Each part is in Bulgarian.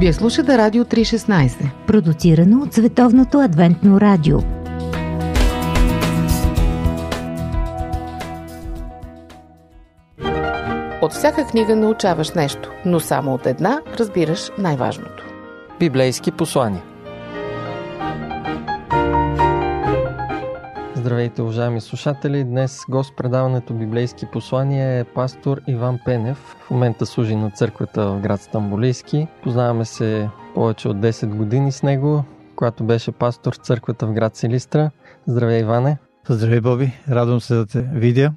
Вие слушате Радио 316, продуцирано от Световното адвентно радио. От всяка книга научаваш нещо, но само от една разбираш най-важното. Библейски послания. Здравейте, уважаеми слушатели! Днес гост предаването Библейски послания е пастор Иван Пенев. В момента служи на църквата в град Стамбулийски. Познаваме се повече от 10 години с него, когато беше пастор в църквата в град Силистра. Здравей, Иване! Здравей, Боби! Радвам се да те видя.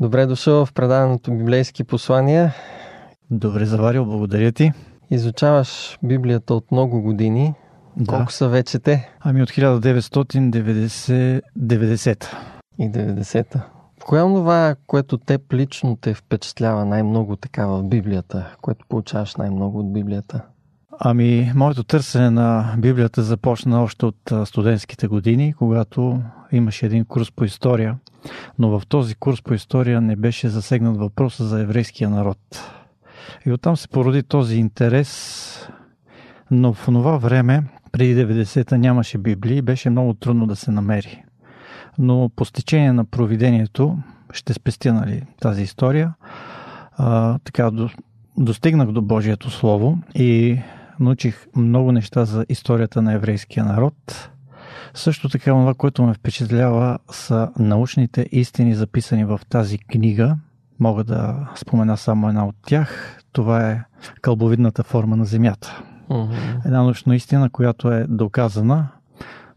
Добре дошъл в предаването Библейски послания. Добре заварил, благодаря ти. Изучаваш Библията от много години. Да. Колко са вече те? Ами от 1990 и 90-та. Кое е това, което теб лично те впечатлява най-много така в Библията, което получаваш най-много от Библията? Ами, моето търсене на Библията започна още от студентските години, когато имаше един курс по история, но в този курс по история не беше засегнат въпроса за еврейския народ. И оттам се породи този интерес, но в това време, преди 90-та, нямаше Библия и беше много трудно да се намери. Но по стечение на провидението, ще спестя нали, тази история, а, така до, достигнах до Божието Слово и научих много неща за историята на еврейския народ. Също така, това, което ме впечатлява, са научните истини, записани в тази книга. Мога да спомена само една от тях. Това е кълбовидната форма на Земята. Uh-huh. Една научна истина, която е доказана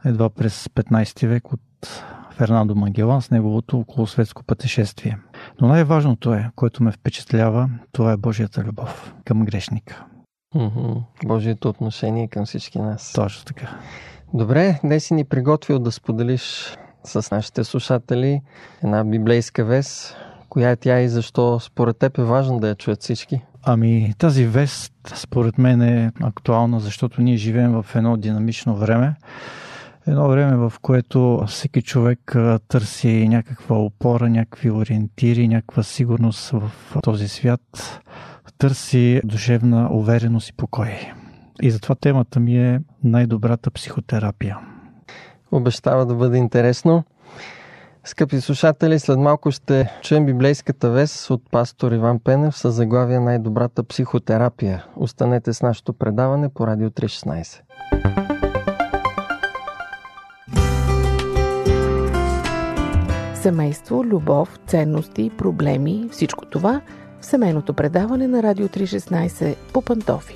едва през 15 век от Фернандо Магелан с неговото околосветско пътешествие. Но най-важното е, което ме впечатлява, това е Божията любов към грешника. Mm-hmm. Божието отношение към всички нас. Точно така. Добре, днес си ни приготвил да споделиш с нашите слушатели една библейска вест. Коя е тя и защо според теб е важно да я чуят всички? Ами тази вест според мен е актуална, защото ние живеем в едно динамично време. Едно време, в което всеки човек търси някаква опора, някакви ориентири, някаква сигурност в този свят, търси душевна увереност и покой. И затова темата ми е най-добрата психотерапия. Обещава да бъде интересно. Скъпи слушатели, след малко ще чуем библейската вест от пастор Иван Пенев с заглавия Най-добрата психотерапия. Останете с нашето предаване по Радио 316. Семейство, любов, ценности, проблеми, всичко това в семейното предаване на Радио 316 по Пантофи.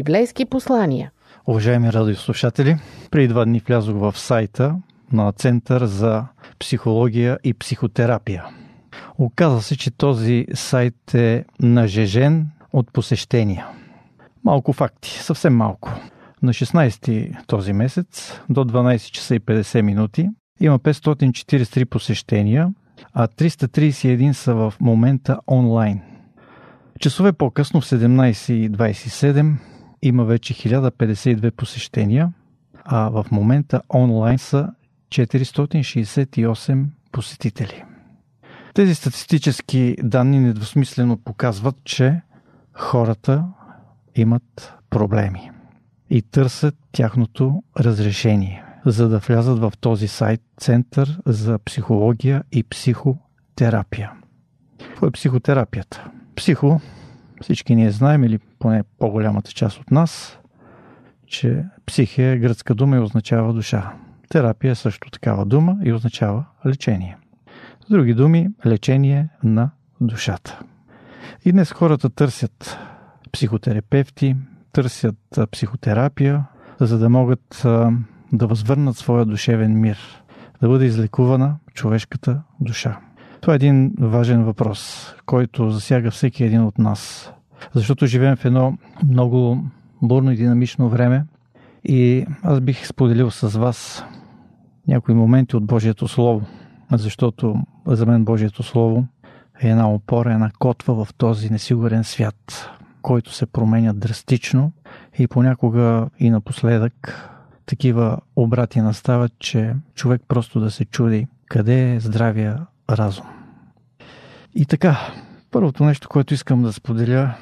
Библейски послания. Уважаеми радиослушатели, преди два дни влязох в сайта на Център за психология и психотерапия. Оказва се, че този сайт е нажежен от посещения. Малко факти, съвсем малко. На 16 този месец до 12 часа и 50 минути има 543 посещения, а 331 са в момента онлайн. Часове по-късно в 17.27 има вече 1052 посещения, а в момента онлайн са 468 посетители. Тези статистически данни недвусмислено показват, че хората имат проблеми и търсят тяхното разрешение, за да влязат в този сайт Център за психология и психотерапия. Какво е психотерапията? Психо, всички ние знаем, или поне по-голямата част от нас, че психия е гръцка дума и означава душа. Терапия е също такава дума и означава лечение. С други думи, лечение на душата. И днес хората търсят психотерапевти, търсят психотерапия, за да могат да възвърнат своя душевен мир, да бъде излекувана човешката душа. Това е един важен въпрос, който засяга всеки един от нас. Защото живеем в едно много бурно и динамично време и аз бих споделил с вас някои моменти от Божието Слово, защото за мен Божието Слово е една опора, една котва в този несигурен свят, който се променя драстично и понякога и напоследък такива обрати настават, че човек просто да се чуди къде е здравия разум. И така, първото нещо, което искам да споделя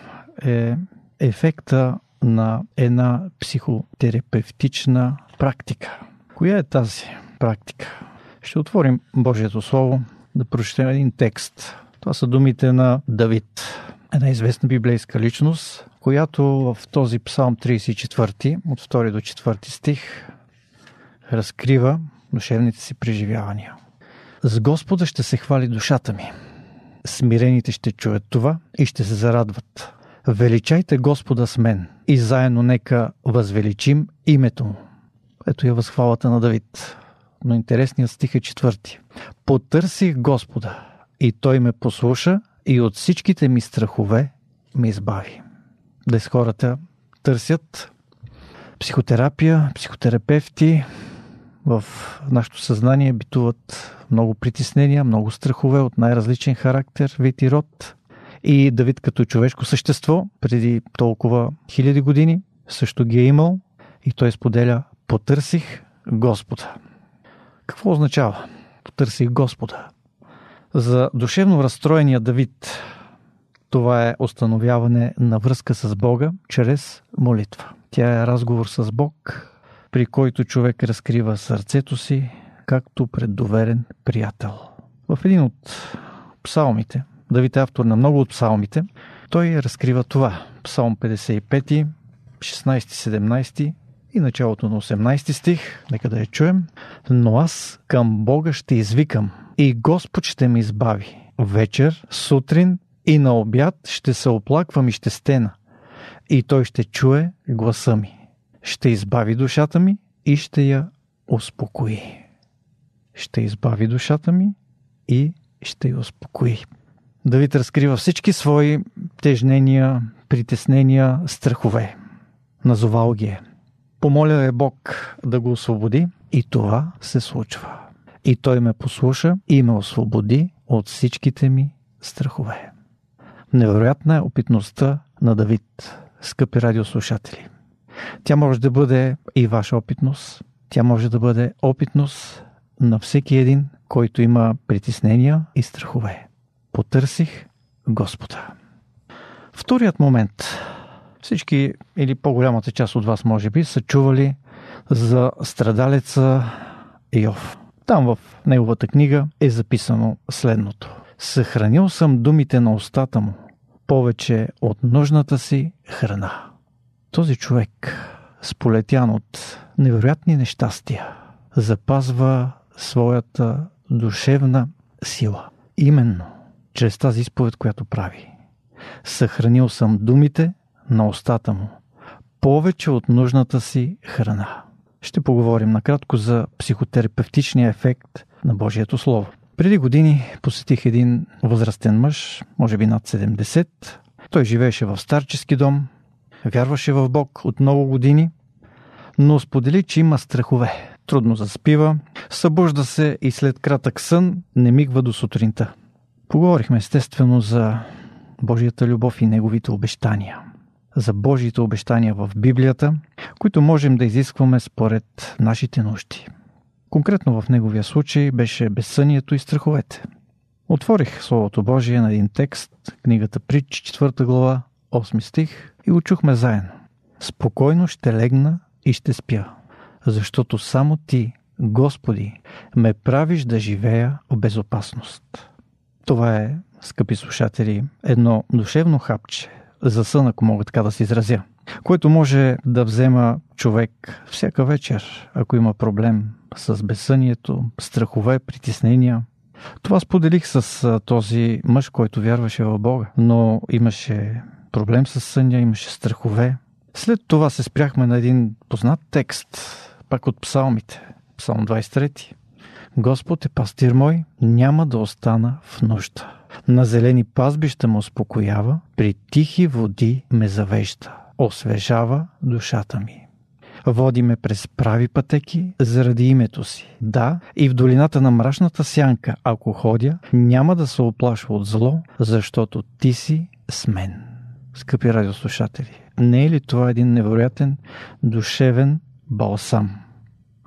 е ефекта на една психотерапевтична практика. Коя е тази практика? Ще отворим Божието Слово, да прочетем един текст. Това са думите на Давид, една известна библейска личност, която в този псалм 34, от 2 до 4 стих, разкрива душевните си преживявания. С Господа ще се хвали душата ми. Смирените ще чуят това и ще се зарадват. Величайте Господа с мен и заедно нека възвеличим името му. Ето е възхвалата на Давид. Но интересният стих е четвърти. Потърсих Господа и той ме послуша и от всичките ми страхове ме избави. Днес хората търсят психотерапия, психотерапевти. В нашето съзнание битуват много притеснения, много страхове от най-различен характер, вид и род. И Давид като човешко същество, преди толкова хиляди години, също ги е имал и той споделя Потърсих Господа. Какво означава? Потърсих Господа. За душевно разстроения Давид това е установяване на връзка с Бога чрез молитва. Тя е разговор с Бог, при който човек разкрива сърцето си, както пред доверен приятел. В един от псалмите, Давид е автор на много от псалмите, той разкрива това. Псалм 55, 16-17 и началото на 18 стих, нека да я чуем. Но аз към Бога ще извикам и Господ ще ме избави. Вечер, сутрин и на обяд ще се оплаквам и ще стена. И той ще чуе гласа ми. Ще избави душата ми и ще я успокои. Ще избави душата ми и ще я успокои. Давид разкрива всички свои тежнения, притеснения, страхове. Назовал ги е. Помоля е Бог да го освободи и това се случва. И той ме послуша и ме освободи от всичките ми страхове. Невероятна е опитността на Давид, скъпи радиослушатели. Тя може да бъде и ваша опитност. Тя може да бъде опитност на всеки един, който има притеснения и страхове. Потърсих Господа. Вторият момент. Всички или по-голямата част от вас, може би, са чували за страдалеца Йов. Там в неговата книга е записано следното. Съхранил съм думите на устата му повече от нужната си храна. Този човек, сполетян от невероятни нещастия, запазва своята душевна сила. Именно чрез тази изповед, която прави. Съхранил съм думите на устата му повече от нужната си храна. Ще поговорим накратко за психотерапевтичния ефект на Божието Слово. Преди години посетих един възрастен мъж, може би над 70. Той живееше в старчески дом, вярваше в Бог от много години, но сподели, че има страхове. Трудно заспива, събужда се и след кратък сън не мигва до сутринта. Поговорихме естествено за Божията любов и Неговите обещания. За Божиите обещания в Библията, които можем да изискваме според нашите нужди. Конкретно в неговия случай беше безсънието и страховете. Отворих Словото Божие на един текст, книгата Притч, 4 глава, 8 стих и учухме заедно. Спокойно ще легна и ще спя, защото само Ти, Господи, ме правиш да живея в безопасност. Това е, скъпи слушатели, едно душевно хапче за сън, ако мога така да се изразя, което може да взема човек всяка вечер, ако има проблем с безсънието, страхове, притеснения. Това споделих с този мъж, който вярваше в Бога, но имаше проблем с съня, имаше страхове. След това се спряхме на един познат текст, пак от псалмите, псалм 23. Господ е пастир мой, няма да остана в нужда. На зелени пазбища му успокоява, при тихи води ме завежда, освежава душата ми. Води ме през прави пътеки заради името си. Да, и в долината на мрачната сянка, ако ходя, няма да се оплашва от зло, защото ти си с мен. Скъпи радиослушатели, не е ли това един невероятен душевен балсам?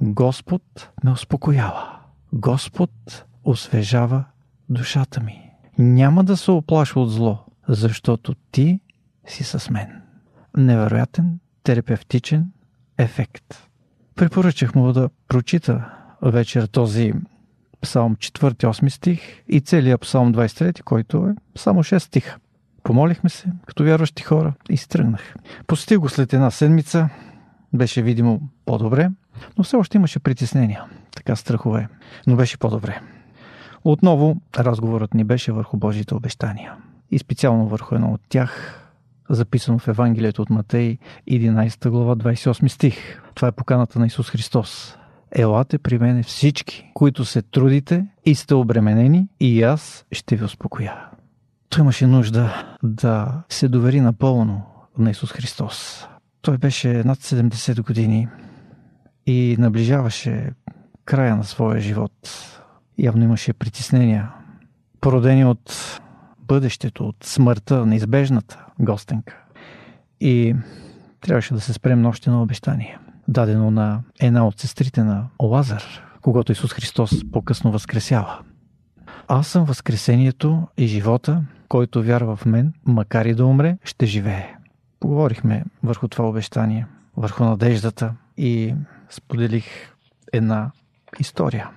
Господ ме успокоява. Господ освежава душата ми. Няма да се оплашва от зло, защото ти си с мен. Невероятен, терапевтичен ефект. Препоръчах му да прочита вечер този псалм 4-8 стих и целият псалм 23, който е само 6 стиха. Помолихме се, като вярващи хора, и стръгнах. Посетих го след една седмица, беше видимо по-добре, но все още имаше притеснения, така страхове, но беше по-добре. Отново разговорът ни беше върху Божите обещания и специално върху едно от тях, записано в Евангелието от Матей, 11 глава, 28 стих. Това е поканата на Исус Христос. Елате при мене всички, които се трудите и сте обременени, и аз ще ви успокоя. Той имаше нужда да се довери напълно на Исус Христос. Той беше над 70 години и наближаваше края на своя живот. Явно имаше притеснения, породени от бъдещето, от смъртта, неизбежната гостенка. И трябваше да се спрем на още едно обещание, дадено на една от сестрите на Лазар, когато Исус Христос по-късно възкресява. Аз съм възкресението и живота, който вярва в мен, макар и да умре, ще живее. Поговорихме върху това обещание, върху надеждата и споделих една история.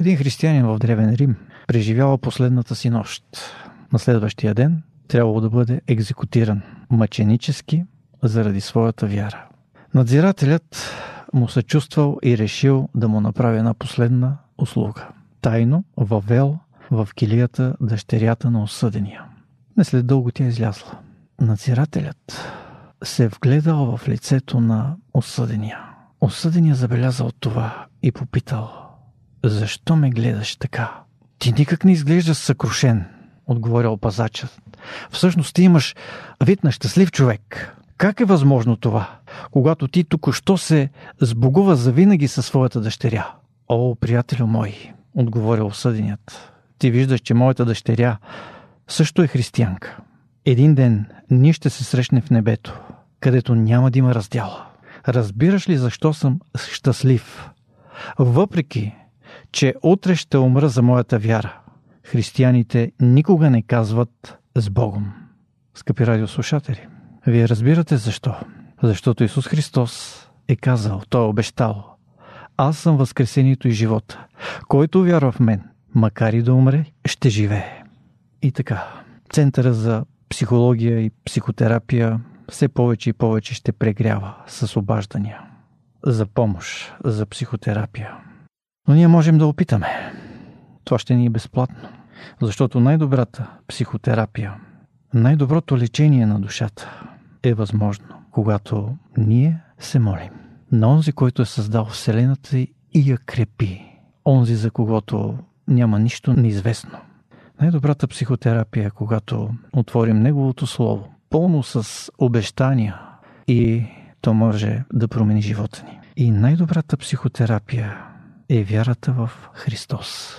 Един християнин в Древен Рим преживява последната си нощ. На следващия ден трябвало да бъде екзекутиран мъченически заради своята вяра. Надзирателят му се чувствал и решил да му направи една последна услуга. Тайно въвел в килията дъщерята на осъдения. Не след дълго тя излязла. Надзирателят се е вгледал в лицето на осъдения. Осъдения забелязал това и попитал Защо ме гледаш така? Ти никак не изглеждаш съкрушен, отговорил пазачът. Всъщност ти имаш вид на щастлив човек. Как е възможно това, когато ти току-що се сбогува завинаги със своята дъщеря? О, приятелю мой, отговорил осъденият. Ти виждаш, че моята дъщеря също е християнка. Един ден ние ще се срещне в небето, където няма да има раздяла. Разбираш ли защо съм щастлив? Въпреки, че утре ще умра за моята вяра, християните никога не казват с Богом. Скъпи радиослушатели, вие разбирате защо? Защото Исус Христос е казал, Той е обещал. Аз съм възкресението и живота. Който вярва в мен, макар и да умре, ще живее. И така, Центъра за психология и психотерапия все повече и повече ще прегрява с обаждания за помощ, за психотерапия. Но ние можем да опитаме. Това ще ни е безплатно. Защото най-добрата психотерапия, най-доброто лечение на душата е възможно, когато ние се молим на онзи, който е създал Вселената и я крепи. Онзи, за когото няма нищо неизвестно. Най-добрата психотерапия когато отворим Неговото Слово, пълно с обещания и то може да промени живота ни. И най-добрата психотерапия е вярата в Христос.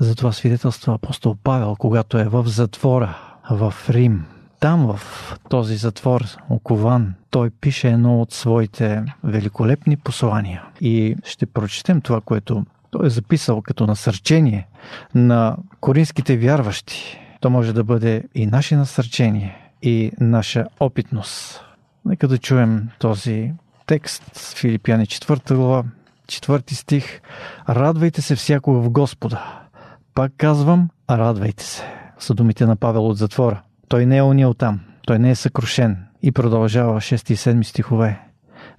Затова свидетелства апостол Павел, когато е в затвора в Рим. Там в този затвор, окован, той пише едно от своите великолепни послания. И ще прочетем това, което той е записал като насърчение на коринските вярващи. То може да бъде и наше насърчение, и наша опитност. Нека да чуем този текст с Филипяни 4 глава, 4 стих. Радвайте се всяко в Господа. Пак казвам, радвайте се. Са думите на Павел от затвора. Той не е унил там. Той не е съкрушен. И продължава 6 и 7 стихове.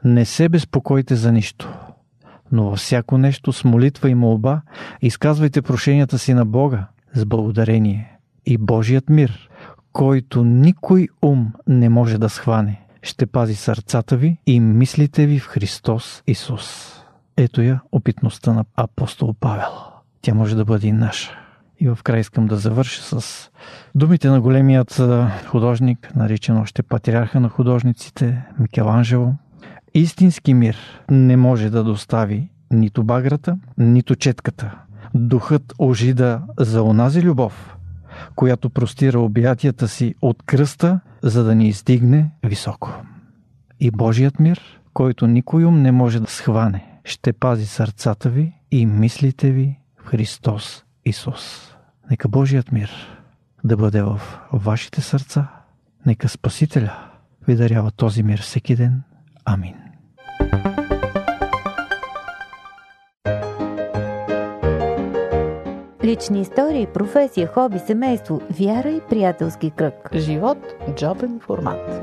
Не се безпокойте за нищо, но във всяко нещо с молитва и молба изказвайте прошенията си на Бога с благодарение. И Божият мир, който никой ум не може да схване, ще пази сърцата ви и мислите ви в Христос Исус. Ето я опитността на апостол Павел. Тя може да бъде и наша. И в край искам да завърша с думите на големият художник, наричан още патриарха на художниците, Микеланджело. Истински мир не може да достави нито баграта, нито четката. Духът ожида за онази любов, която простира обятията си от кръста, за да ни издигне високо. И Божият мир, който никой ум не може да схване, ще пази сърцата ви и мислите ви в Христос Исус. Нека Божият мир да бъде в вашите сърца. Нека Спасителя ви дарява този мир всеки ден. Амин. Лични истории, професия, хоби, семейство, вяра и приятелски кръг. Живот – джобен формат.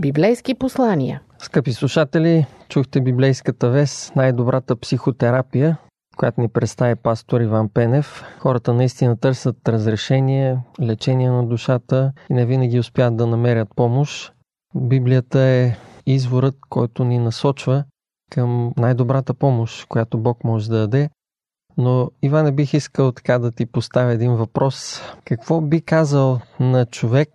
Библейски послания. Скъпи слушатели, чухте библейската вест най-добрата психотерапия, която ни представи пастор Иван Пенев. Хората наистина търсят разрешение, лечение на душата и не винаги успяват да намерят помощ. Библията е изворът, който ни насочва към най-добрата помощ, която Бог може да даде. Но, Иване, бих искал така да ти поставя един въпрос. Какво би казал на човек,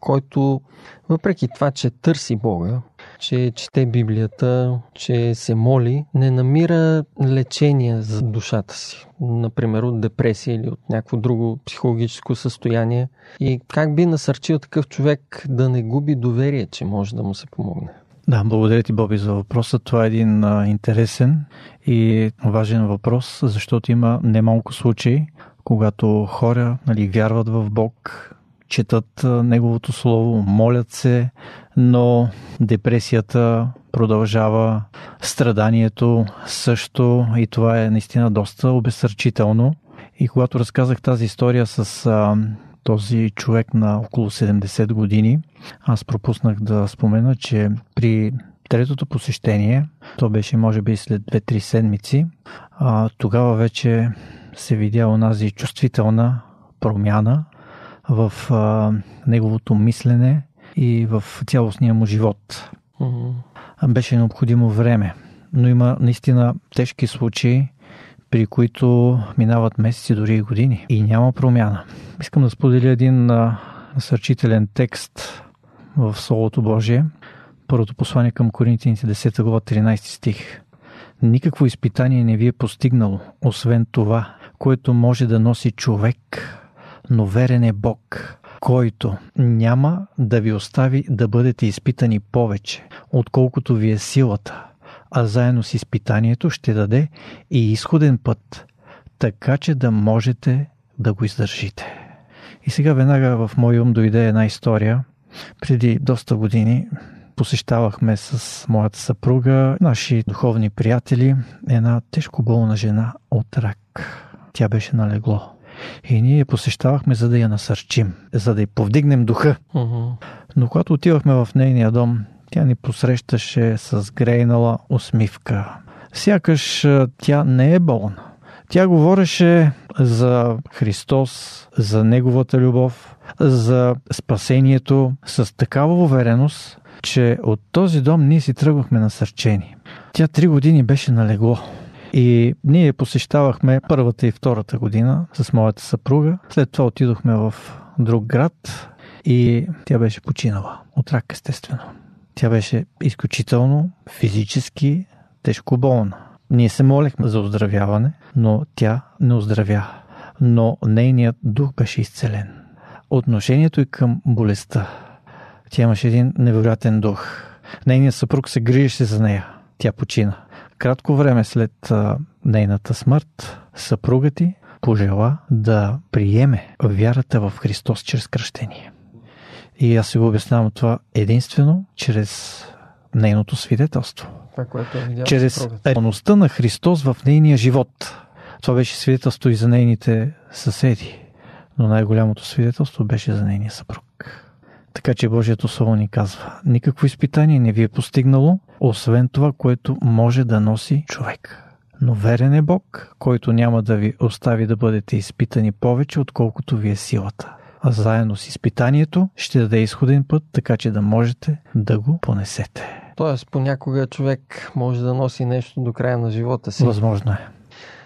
който въпреки това, че търси Бога, че чете Библията, че се моли, не намира лечение за душата си. Например, от депресия или от някакво друго психологическо състояние. И как би насърчил такъв човек да не губи доверие, че може да му се помогне? Да, благодаря ти, Боби, за въпроса. Това е един а, интересен и важен въпрос, защото има немалко случаи, когато хора нали, вярват в Бог, четат Неговото Слово, молят се, но депресията продължава, страданието също и това е наистина доста обесърчително. И когато разказах тази история с а, този човек на около 70 години, аз пропуснах да спомена, че при третото посещение, то беше може би след 2-3 седмици, а, тогава вече се видя онази чувствителна промяна в а, неговото мислене и в цялостния му живот. Mm-hmm. Беше необходимо време, но има наистина тежки случаи, при които минават месеци, дори и години и няма промяна. Искам да споделя един а, насърчителен текст в Словото Божие. Първото послание към Коринтините 10 глава 13 стих. Никакво изпитание не ви е постигнало, освен това, което може да носи човек но верен е Бог, който няма да ви остави да бъдете изпитани повече, отколкото ви е силата, а заедно с изпитанието ще даде и изходен път, така че да можете да го издържите. И сега веднага в мой ум дойде една история. Преди доста години посещавахме с моята съпруга, наши духовни приятели, една тежко болна жена от рак. Тя беше на легло. И ние я посещавахме, за да я насърчим, за да й повдигнем духа. Uh-huh. Но когато отивахме в нейния дом, тя ни посрещаше с грейнала усмивка. Сякаш тя не е болна. Тя говореше за Христос, за Неговата любов, за спасението с такава увереност, че от този дом ние си тръгвахме насърчени. Тя три години беше налегло. И ние посещавахме първата и втората година с моята съпруга. След това отидохме в друг град и тя беше починала. От рак, естествено. Тя беше изключително физически тежко болна. Ние се молехме за оздравяване, но тя не оздравя. Но нейният дух беше изцелен. Отношението и към болестта. Тя имаше един невероятен дух. Нейният съпруг се грижеше за нея. Тя почина. Кратко време след а, нейната смърт, съпругът ти пожела да приеме вярата в Христос чрез кръщение. И аз си го обяснявам това единствено чрез нейното свидетелство. Това, което е чрез реалността на Христос в нейния живот. Това беше свидетелство и за нейните съседи. Но най-голямото свидетелство беше за нейния съпруг. Така че Божието Слово ни казва, никакво изпитание не ви е постигнало, освен това, което може да носи човек. Но верен е Бог, който няма да ви остави да бъдете изпитани повече, отколкото ви е силата. А заедно с изпитанието ще даде изходен път, така че да можете да го понесете. Тоест, понякога човек може да носи нещо до края на живота си. Възможно е.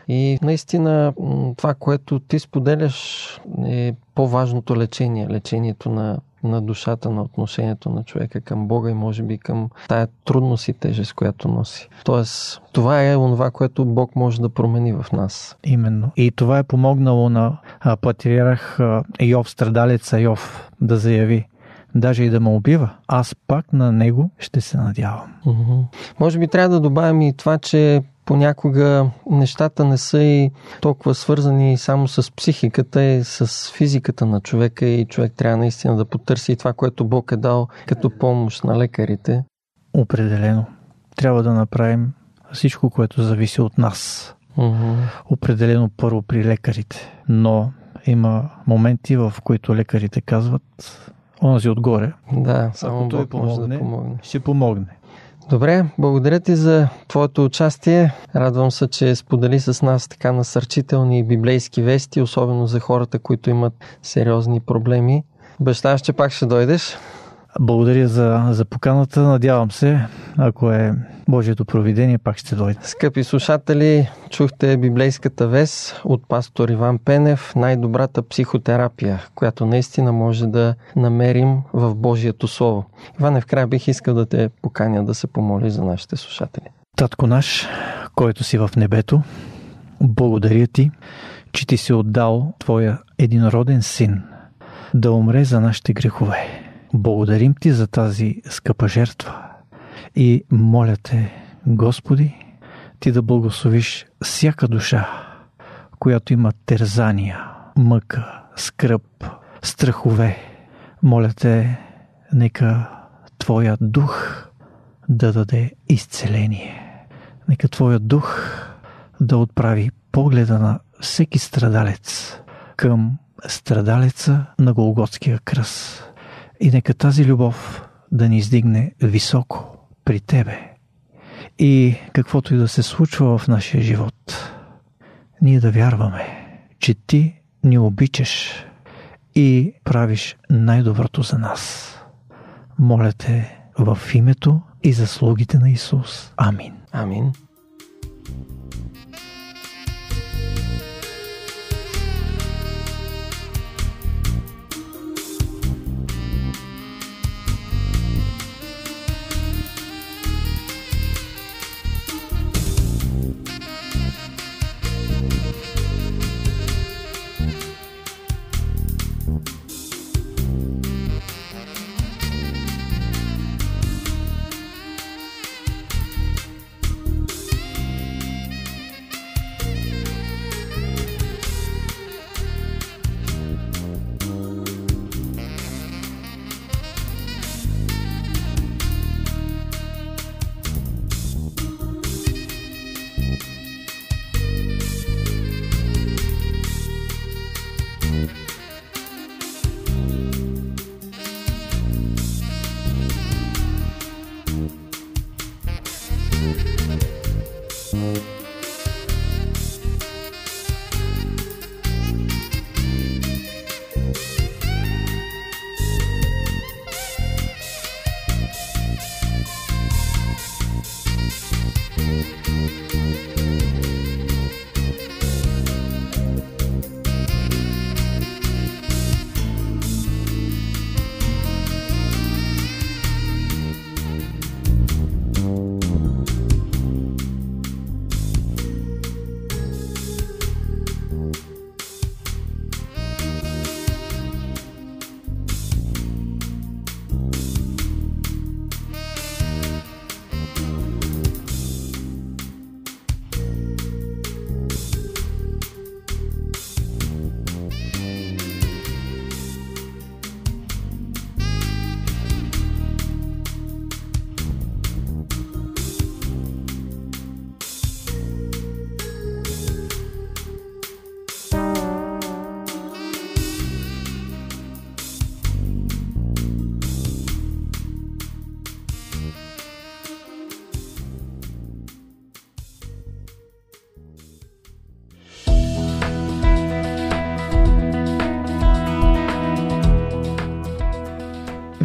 И наистина това, което ти споделяш е по-важното лечение. Лечението на на душата, на отношението на човека към Бога и може би към тая трудност и тежест, която носи. Тоест, това е онова, което Бог може да промени в нас. Именно. И това е помогнало на патриарх Йов, страдалеца Йов, да заяви даже и да ме убива, аз пак на него ще се надявам. Mm-hmm. Може би трябва да добавим и това, че понякога нещата не са и толкова свързани само с психиката и с физиката на човека и човек трябва наистина да потърси и това, което Бог е дал като помощ на лекарите. Определено. Трябва да направим всичко, което зависи от нас. Mm-hmm. Определено първо при лекарите. Но има моменти, в които лекарите казват онзи отгоре. Да, само Ако той помогне, да помогне. Ще помогне. Добре, благодаря ти за твоето участие. Радвам се, че сподели с нас така насърчителни библейски вести, особено за хората, които имат сериозни проблеми. Обещаваш, че пак ще дойдеш. Благодаря за, за поканата. Надявам се, ако е Божието провидение, пак ще дойде. Скъпи слушатели, чухте библейската вест от пастор Иван Пенев, най-добрата психотерапия, която наистина може да намерим в Божието Слово. Иване, в края бих искал да те поканя да се помоли за нашите слушатели. Татко наш, който си в небето, благодаря ти, че ти си отдал Твоя единороден син да умре за нашите грехове Благодарим ти за тази скъпа жертва и моля те, Господи, ти да благословиш всяка душа, която има терзания, мъка, скръп, страхове. Моля те, нека Твоя дух да даде изцеление. Нека Твоя дух да отправи погледа на всеки страдалец към страдалеца на Голготския кръст и нека тази любов да ни издигне високо при Тебе. И каквото и да се случва в нашия живот, ние да вярваме, че Ти ни обичаш и правиш най-доброто за нас. Моля те в името и заслугите на Исус. Амин. Амин.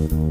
Mm-hmm.